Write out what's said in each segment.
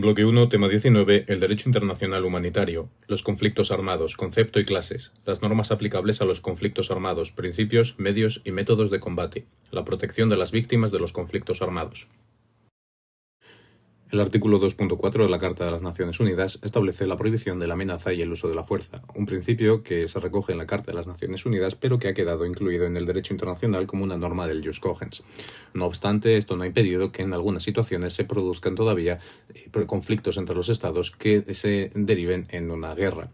Bloque 1, tema 19, el derecho internacional humanitario, los conflictos armados, concepto y clases, las normas aplicables a los conflictos armados, principios, medios y métodos de combate, la protección de las víctimas de los conflictos armados. El artículo 2.4 de la Carta de las Naciones Unidas establece la prohibición de la amenaza y el uso de la fuerza, un principio que se recoge en la Carta de las Naciones Unidas, pero que ha quedado incluido en el derecho internacional como una norma del jus cogens. No obstante, esto no ha impedido que en algunas situaciones se produzcan todavía eh, conflictos entre los estados que se deriven en una guerra.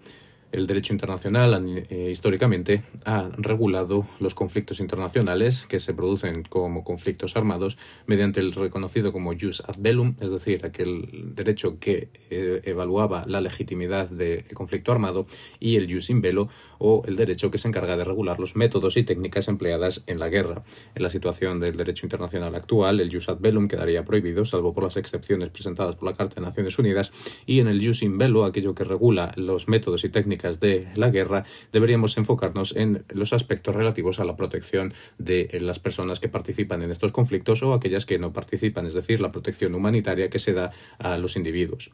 El derecho internacional eh, históricamente ha regulado los conflictos internacionales que se producen como conflictos armados mediante el reconocido como jus ad bellum, es decir, aquel derecho que eh, evaluaba la legitimidad del conflicto armado, y el jus in bello, o el derecho que se encarga de regular los métodos y técnicas empleadas en la guerra. En la situación del derecho internacional actual, el jus ad bellum quedaría prohibido, salvo por las excepciones presentadas por la Carta de Naciones Unidas, y en el jus in bello, aquello que regula los métodos y técnicas de la guerra, deberíamos enfocarnos en los aspectos relativos a la protección de las personas que participan en estos conflictos o aquellas que no participan, es decir, la protección humanitaria que se da a los individuos.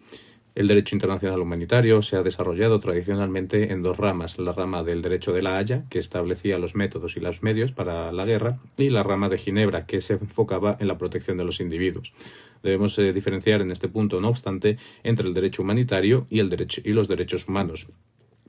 El derecho internacional humanitario se ha desarrollado tradicionalmente en dos ramas, la rama del derecho de la Haya, que establecía los métodos y los medios para la guerra, y la rama de Ginebra, que se enfocaba en la protección de los individuos. Debemos eh, diferenciar en este punto, no obstante, entre el derecho humanitario y, el derecho, y los derechos humanos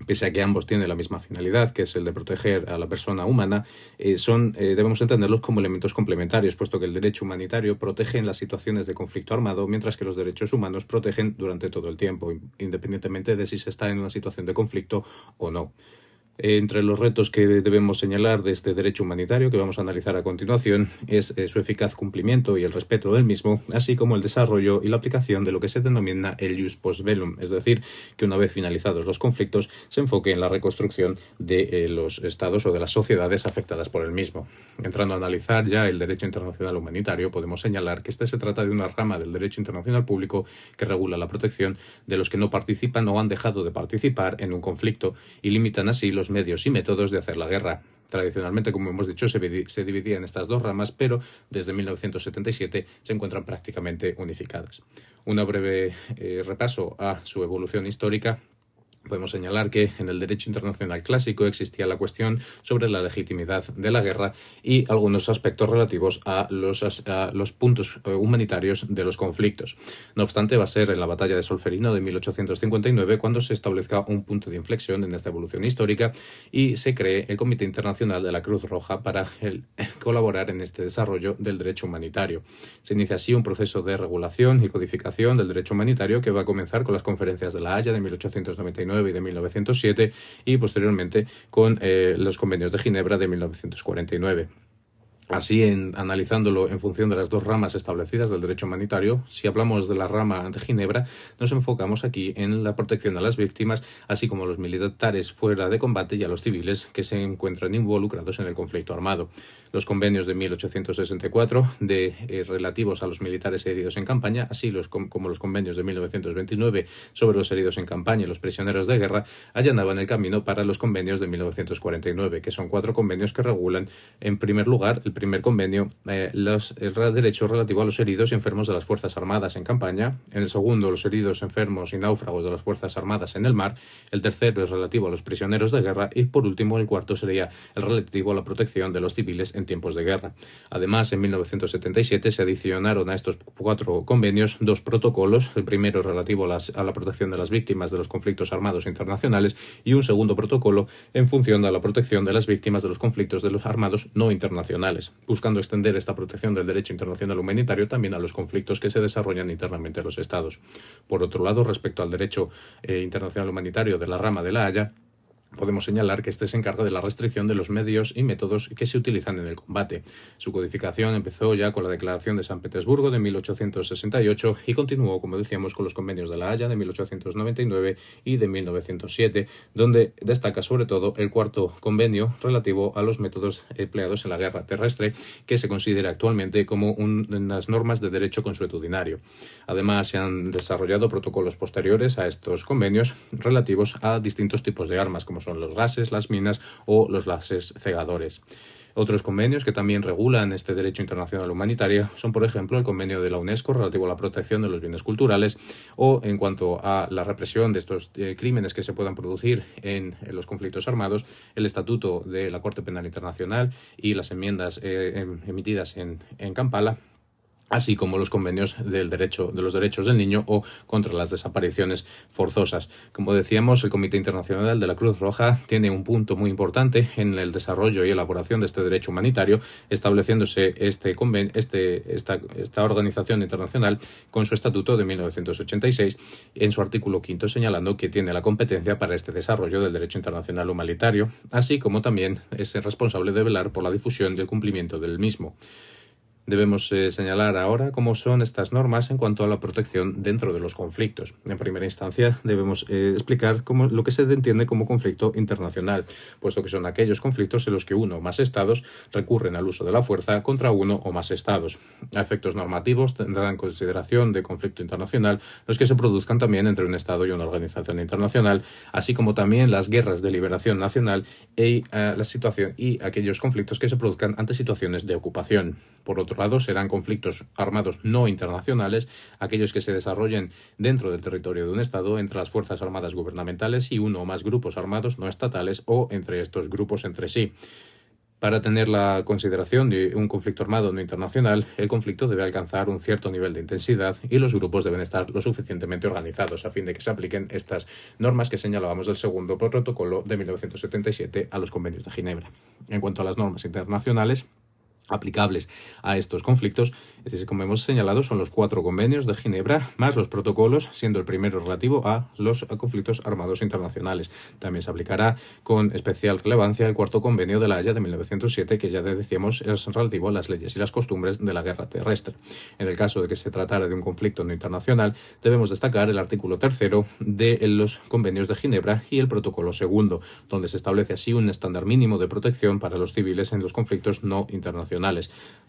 pese a que ambos tienen la misma finalidad, que es el de proteger a la persona humana, eh, son, eh, debemos entenderlos como elementos complementarios, puesto que el derecho humanitario protege en las situaciones de conflicto armado, mientras que los derechos humanos protegen durante todo el tiempo, independientemente de si se está en una situación de conflicto o no. Entre los retos que debemos señalar de este derecho humanitario que vamos a analizar a continuación es eh, su eficaz cumplimiento y el respeto del mismo, así como el desarrollo y la aplicación de lo que se denomina el jus post bellum, es decir, que una vez finalizados los conflictos se enfoque en la reconstrucción de eh, los estados o de las sociedades afectadas por el mismo. Entrando a analizar ya el derecho internacional humanitario, podemos señalar que este se trata de una rama del derecho internacional público que regula la protección de los que no participan o han dejado de participar en un conflicto y limitan así los medios y métodos de hacer la guerra. Tradicionalmente, como hemos dicho, se, dividía en estas dos ramas, pero desde 1977 se encuentran prácticamente unificadas. Un breve eh, repaso a su evolución histórica Podemos señalar que en el derecho internacional clásico existía la cuestión sobre la legitimidad de la guerra y algunos aspectos relativos a los, puntos eh, humanitarios de los conflictos. No obstante, va a ser en la batalla de Solferino de 1859 cuando se establezca un punto de inflexión en esta evolución histórica y se cree el Comité Internacional de la Cruz Roja para colaborar en este desarrollo del derecho humanitario. Se inicia así un proceso de regulación y codificación del derecho humanitario que va a comenzar con las conferencias de la Haya de 1899 y de 1907 y posteriormente con eh, los convenios de Ginebra de 1949. Así, analizándolo en función de las dos ramas establecidas del derecho humanitario, si hablamos de la rama de Ginebra, nos enfocamos aquí en la protección a las víctimas, así como a los militares fuera de combate y a los civiles que se encuentran involucrados en el conflicto armado. Los convenios de 1864 de, eh, relativos a los militares heridos en campaña, así los, como los convenios de 1929 sobre los heridos en campaña y los prisioneros de guerra, allanaban el camino para los convenios de 1949, que son cuatro convenios que regulan, en primer lugar, el primer convenio eh, los, el derecho relativo a los heridos y enfermos de las Fuerzas Armadas en campaña, en el segundo los heridos, enfermos y náufragos de las Fuerzas Armadas en el mar, el tercero es relativo a los prisioneros de guerra y por último el cuarto sería el relativo a la protección de los civiles en tiempos de guerra. Además, en 1977 se adicionaron a estos cuatro convenios dos protocolos, el primero relativo a, a la protección de las víctimas de los conflictos armados internacionales y un segundo protocolo en función de la protección de las víctimas de los conflictos de los armados no internacionales buscando extender esta protección del derecho internacional humanitario también a los conflictos que se desarrollan internamente en los Estados. Por otro lado, respecto al derecho eh, internacional humanitario de la rama de la Haya, podemos señalar que este se encarga de la restricción de los medios y métodos que se utilizan en el combate. Su codificación empezó ya con la Declaración de San Petersburgo de 1868 y continuó, como decíamos, con los convenios de La Haya de 1899 y de 1907, donde destaca sobre todo el cuarto convenio relativo a los métodos empleados en la guerra terrestre, que se considera actualmente como unas normas de derecho consuetudinario. Además, se han desarrollado protocolos posteriores a estos convenios relativos a distintos tipos de armas, como son los gases, las minas o los gases cegadores. Otros convenios que también regulan este derecho internacional humanitario son, por ejemplo, el convenio de la UNESCO relativo a la protección de los bienes culturales o en cuanto a la represión de estos eh, crímenes que se puedan producir en, los conflictos armados, el Estatuto de la Corte Penal Internacional y las enmiendas eh, em, emitidas en, en Kampala así como los convenios del derecho, de los derechos del niño o contra las desapariciones forzosas. Como decíamos, el Comité Internacional de la Cruz Roja tiene un punto muy importante en el desarrollo y elaboración de este derecho humanitario, estableciéndose este, este esta, esta organización internacional con su estatuto de 1986, en su artículo quinto señalando que tiene la competencia para este desarrollo del derecho internacional humanitario, así como también es responsable de velar por la difusión y el cumplimiento del mismo. Debemos eh, señalar ahora cómo son estas normas en cuanto a la protección dentro de los conflictos. En primera instancia, debemos eh, explicar cómo, lo que se entiende como conflicto internacional, puesto que son aquellos conflictos en los que uno o más estados recurren al uso de la fuerza contra uno o más estados. A efectos normativos tendrán en consideración de conflicto internacional los que se produzcan también entre un estado y una organización internacional, así como también las guerras de liberación nacional eh, la situación, y aquellos conflictos que se produzcan ante situaciones de ocupación. Por otro lado, serán conflictos armados no internacionales, aquellos que se desarrollen dentro del territorio de un Estado entre las Fuerzas Armadas gubernamentales y uno o más grupos armados no estatales o entre estos grupos entre sí. Para tener la consideración de un conflicto armado no internacional, el conflicto debe alcanzar un cierto nivel de intensidad y los grupos deben estar lo suficientemente organizados a fin de que se apliquen estas normas que señalábamos del segundo protocolo de 1977 a los convenios de Ginebra. En cuanto a las normas internacionales, aplicables a estos conflictos, como hemos señalado, son los cuatro convenios de Ginebra más los protocolos, siendo el primero relativo a los conflictos armados internacionales. También se aplicará con especial relevancia el cuarto convenio de la Haya de 1907, que ya decíamos es relativo a las leyes y las costumbres de la guerra terrestre. En el caso de que se tratara de un conflicto no internacional, debemos destacar el artículo tercero de los convenios de Ginebra y el protocolo segundo, donde se establece así un estándar mínimo de protección para los civiles en los conflictos no internacionales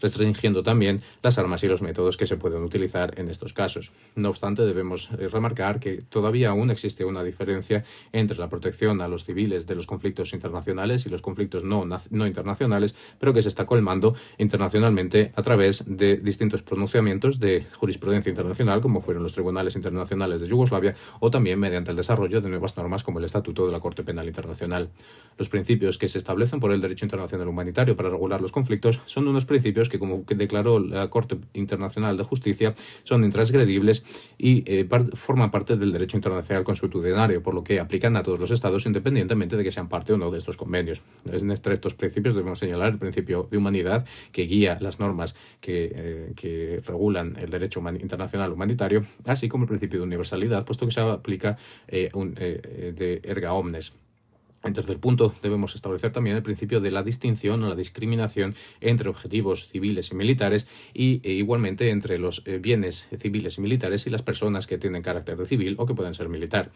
restringiendo también las armas y los métodos que se pueden utilizar en estos casos. No obstante, debemos eh, remarcar que todavía aún existe una diferencia entre la protección a los civiles de los conflictos internacionales y los conflictos no, no internacionales, pero que se está colmando internacionalmente a través de distintos pronunciamientos de jurisprudencia internacional, como fueron los tribunales internacionales de Yugoslavia, o también mediante el desarrollo de nuevas normas como el Estatuto de la Corte Penal Internacional. Los principios que se establecen por el derecho internacional humanitario para regular los conflictos son unos principios que, como declaró la Corte Internacional de Justicia, son intransgredibles y eh, forman parte del derecho internacional consuetudinario, por lo que aplican a todos los estados independientemente de que sean parte o no de estos convenios. Entre estos principios debemos señalar el principio de humanidad que guía las normas que, eh, regulan el derecho internacional humanitario, así como el principio de universalidad, puesto que se aplica eh, de erga omnes. En tercer punto, debemos establecer también el principio de la distinción o la discriminación entre objetivos civiles y militares y e igualmente entre los eh, bienes civiles y militares y las personas que tienen carácter de civil o que pueden ser militar.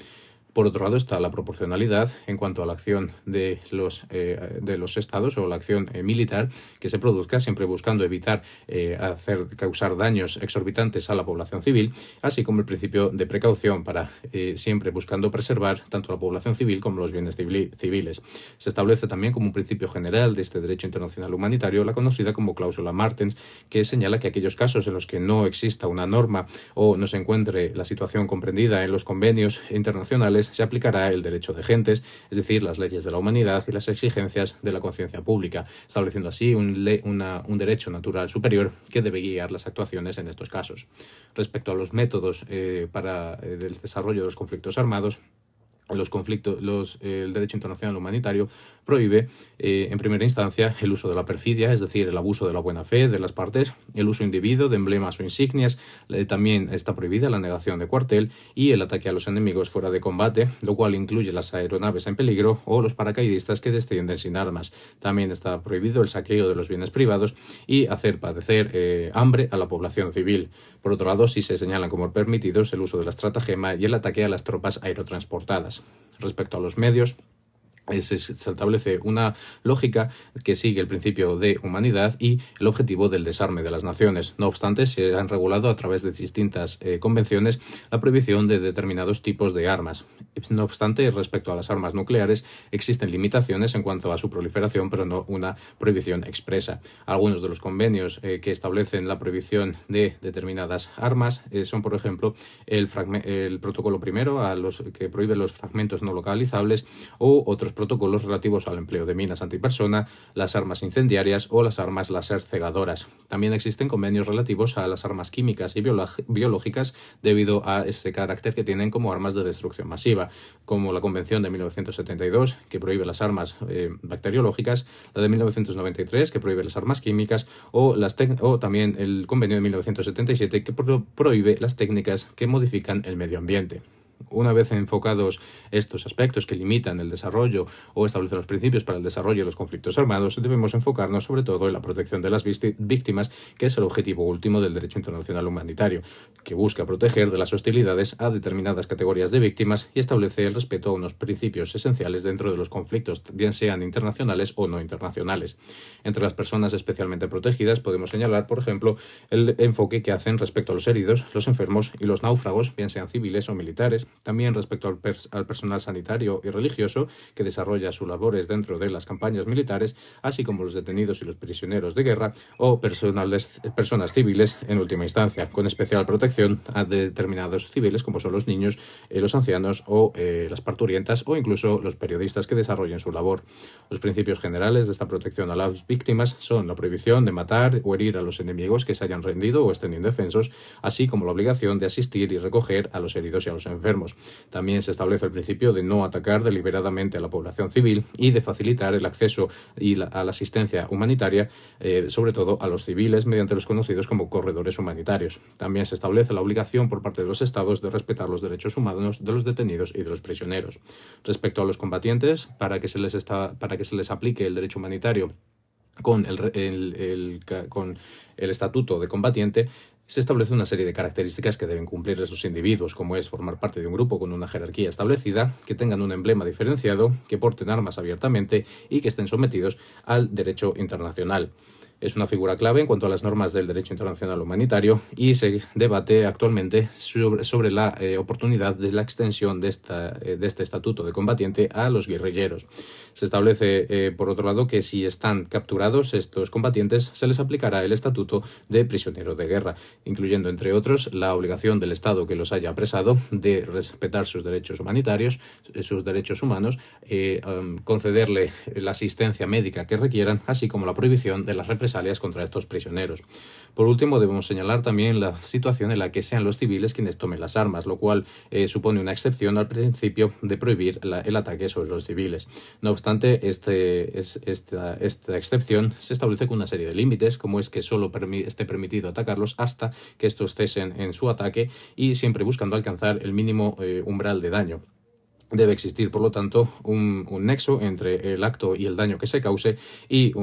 Por otro lado está la proporcionalidad en cuanto a la acción de los, eh, de los estados o la acción eh, militar que se produzca, siempre buscando evitar eh, hacer causar daños exorbitantes a la población civil, así como el principio de precaución para siempre buscando preservar tanto la población civil como los bienes civiles. Se establece también como un principio general de este derecho internacional humanitario la conocida como cláusula Martens, que señala que aquellos casos en los que no exista una norma o no se encuentre la situación comprendida en los convenios internacionales se aplicará el derecho de gentes, es decir, las leyes de la humanidad y las exigencias de la conciencia pública, estableciendo así un, derecho natural superior que debe guiar las actuaciones en estos casos. Respecto a los métodos eh, para el eh, desarrollo de los conflictos armados, los conflictos, los, eh, el derecho internacional humanitario prohíbe, eh, en primera instancia, el uso de la perfidia, es decir, el abuso de la buena fe de las partes, el uso individuo de emblemas o insignias, eh, también está prohibida la negación de cuartel y el ataque a los enemigos fuera de combate, lo cual incluye las aeronaves en peligro o los paracaidistas que descienden sin armas. También está prohibido el saqueo de los bienes privados y hacer padecer hambre a la población civil. Por otro lado, sí se señalan como permitidos el uso de la estratagema y el ataque a las tropas aerotransportadas. Respecto a los medios, se establece una lógica que sigue el principio de humanidad y el objetivo del desarme de las naciones. No obstante, se han regulado a través de distintas eh, convenciones la prohibición de determinados tipos de armas. No obstante, respecto a las armas nucleares, existen limitaciones en cuanto a su proliferación, pero no una prohibición expresa. Algunos de los convenios eh, que establecen la prohibición de determinadas armas eh, son, por ejemplo, el, el protocolo primero a los que prohíbe los fragmentos no localizables o otros protocolos relativos al empleo de minas antipersona, las armas incendiarias o las armas láser cegadoras. También existen convenios relativos a las armas químicas y biológicas debido a este carácter que tienen como armas de destrucción masiva, como la Convención de 1972 que prohíbe las armas eh, bacteriológicas, la de 1993 que prohíbe las armas químicas o, también el convenio de 1977 que prohíbe las técnicas que modifican el medio ambiente. Una vez enfocados estos aspectos que limitan el desarrollo o establecen los principios para el desarrollo de los conflictos armados, debemos enfocarnos sobre todo en la protección de las víctimas, que es el objetivo último del derecho internacional humanitario, que busca proteger de las hostilidades a determinadas categorías de víctimas y establece el respeto a unos principios esenciales dentro de los conflictos, bien sean internacionales o no internacionales. Entre las personas especialmente protegidas podemos señalar, por ejemplo, el enfoque que hacen respecto a los heridos, los enfermos y los náufragos, bien sean civiles o militares, también respecto al, personal sanitario y religioso que desarrolla sus labores dentro de las campañas militares, así como los detenidos y los prisioneros de guerra o personas civiles en última instancia, con especial protección a determinados civiles como son los niños, eh, los ancianos o eh, las parturientas o incluso los periodistas que desarrollen su labor. Los principios generales de esta protección a las víctimas son la prohibición de matar o herir a los enemigos que se hayan rendido o estén indefensos, así como la obligación de asistir y recoger a los heridos y a los enfermos también se establece el principio de no atacar deliberadamente a la población civil y de facilitar el acceso y a la asistencia humanitaria, eh, sobre todo a los civiles, mediante los conocidos como corredores humanitarios. También se establece la obligación por parte de los Estados de respetar los derechos humanos de los detenidos y de los prisioneros. Respecto a los combatientes, para que se les, para que se les aplique el derecho humanitario con el, con el estatuto de combatiente, se establece una serie de características que deben cumplir esos individuos, como es formar parte de un grupo con una jerarquía establecida, que tengan un emblema diferenciado, que porten armas abiertamente y que estén sometidos al derecho internacional es una figura clave en cuanto a las normas del derecho internacional humanitario y se debate actualmente sobre, la eh, oportunidad de la extensión de, esta, eh, de este estatuto de combatiente a los guerrilleros. Se establece, eh, por otro lado, que si están capturados estos combatientes, se les aplicará el estatuto de prisionero de guerra, incluyendo, entre otros, la obligación del Estado que los haya apresado de respetar sus derechos humanitarios, sus derechos humanos, um, concederle la asistencia médica que requieran, así como la prohibición de las represalias alias contra estos prisioneros. Por último, debemos señalar también la situación en la que sean los civiles quienes tomen las armas, lo cual eh, supone una excepción al principio de prohibir el ataque sobre los civiles. No obstante, este, esta, esta, excepción se establece con una serie de límites, como es que solo esté permitido atacarlos hasta que estos cesen en su ataque y siempre buscando alcanzar el mínimo eh, umbral de daño. Debe existir, por lo tanto, un, nexo entre el acto y el daño que se cause y,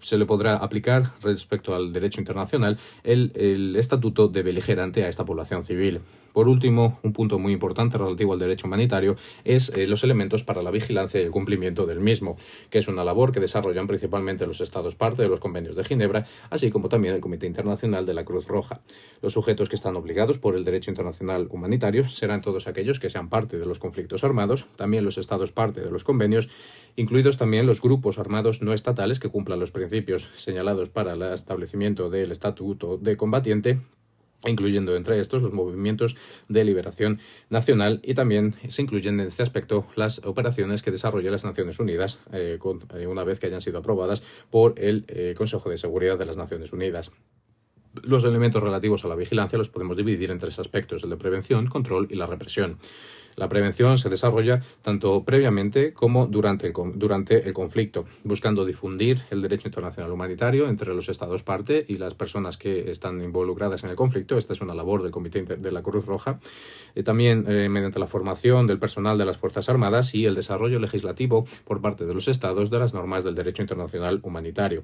se le podrá aplicar respecto al derecho internacional el, el estatuto de beligerante a esta población civil. Por último, un punto muy importante relativo al derecho humanitario es eh, los elementos para la vigilancia y el cumplimiento del mismo, que es una labor que desarrollan principalmente los Estados parte de los convenios de Ginebra, así como también el Comité Internacional de la Cruz Roja. Los sujetos que están obligados por el derecho internacional humanitario serán todos aquellos que sean parte de los conflictos armados, también los Estados parte de los convenios, incluidos también los grupos armados no estatales que cumplan los principios señalados para el establecimiento del estatuto de combatiente, incluyendo entre estos los movimientos de liberación nacional y también se incluyen en este aspecto las operaciones que desarrollan las Naciones Unidas eh, eh, una vez que hayan sido aprobadas por el eh, Consejo de Seguridad de las Naciones Unidas. Los elementos relativos a la vigilancia los podemos dividir en tres aspectos, el de prevención, control y la represión. La prevención se desarrolla tanto previamente como durante el, durante el conflicto, buscando difundir el derecho internacional humanitario entre los Estados parte y las personas que están involucradas en el conflicto. Esta es una labor del Comité de la Cruz Roja. Eh, también eh, mediante la formación del personal de las Fuerzas Armadas y el desarrollo legislativo por parte de los Estados de las normas del derecho internacional humanitario.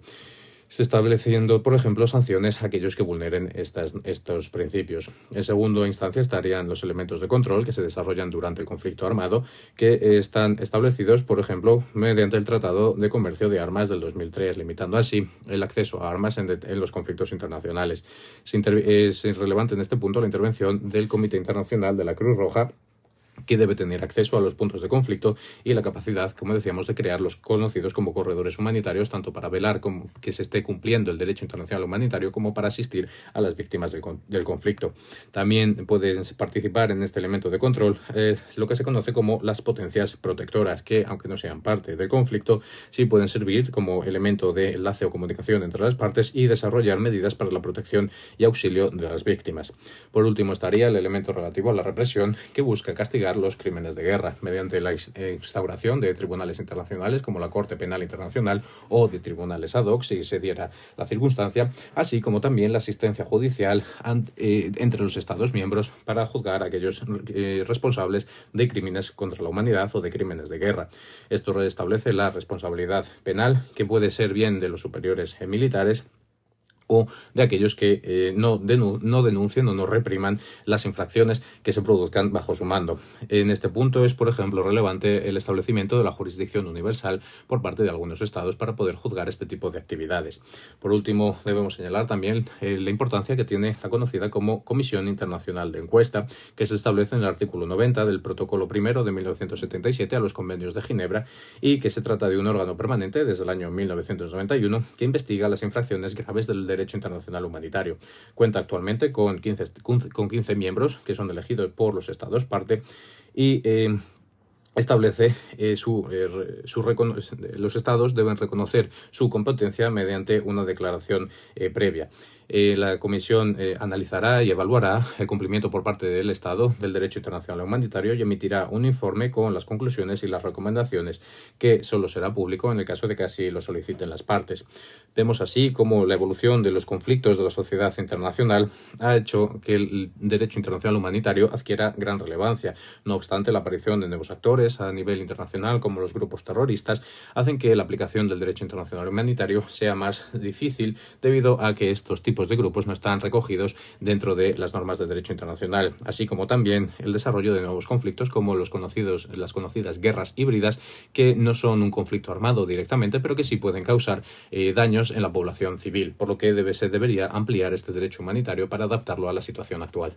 Se estableciendo, por ejemplo, sanciones a aquellos que vulneren estas, estos principios. En segunda instancia estarían los elementos de control que se desarrollan durante el conflicto armado, que están establecidos, por ejemplo, mediante el Tratado de Comercio de Armas del 2003, limitando así el acceso a armas en, los conflictos internacionales. Es irrelevante en este punto la intervención del Comité Internacional de la Cruz Roja que debe tener acceso a los puntos de conflicto y la capacidad, como decíamos, de crear los conocidos como corredores humanitarios, tanto para velar que se esté cumpliendo el derecho internacional humanitario como para asistir a las víctimas del, conflicto. También pueden participar en este elemento de control eh, lo que se conoce como las potencias protectoras, que aunque no sean parte del conflicto, sí pueden servir como elemento de enlace o comunicación entre las partes y desarrollar medidas para la protección y auxilio de las víctimas. Por último estaría el elemento relativo a la represión, que busca castigar los crímenes de guerra mediante la instauración de tribunales internacionales como la Corte Penal Internacional o de tribunales ad hoc si se diera la circunstancia, así como también la asistencia judicial eh, entre los Estados miembros para juzgar a aquellos eh, responsables de crímenes contra la humanidad o de crímenes de guerra. Esto restablece la responsabilidad penal que puede ser bien de los superiores militares de aquellos que eh, no, no, denuncien o no repriman las infracciones que se produzcan bajo su mando. En este punto es, por ejemplo, relevante el establecimiento de la jurisdicción universal por parte de algunos estados para poder juzgar este tipo de actividades. Por último, debemos señalar también eh, la importancia que tiene la conocida como Comisión Internacional de Encuesta, que se establece en el artículo 90 del Protocolo primero de 1977 a los convenios de Ginebra y que se trata de un órgano permanente desde el año 1991 que investiga las infracciones graves del derecho internacional humanitario. Cuenta actualmente con 15, con 15 miembros que son elegidos por los estados parte y eh, establece eh, su, eh, su los estados deben reconocer su competencia mediante una declaración previa. Eh, la Comisión eh, analizará y evaluará el cumplimiento por parte del Estado del derecho internacional humanitario y emitirá un informe con las conclusiones y las recomendaciones que solo será público en el caso de que así lo soliciten las partes. Vemos así como la evolución de los conflictos de la sociedad internacional ha hecho que el derecho internacional humanitario adquiera gran relevancia. No obstante, la aparición de nuevos actores a nivel internacional como los grupos terroristas hacen que la aplicación del derecho internacional humanitario sea más difícil debido a que estos tipos de grupos no están recogidos dentro de las normas de derecho internacional, así como también el desarrollo de nuevos conflictos como los conocidos, las conocidas guerras híbridas, que no son un conflicto armado directamente, pero que sí pueden causar eh, daños en la población civil, por lo que debe, se debería ampliar este derecho humanitario para adaptarlo a la situación actual.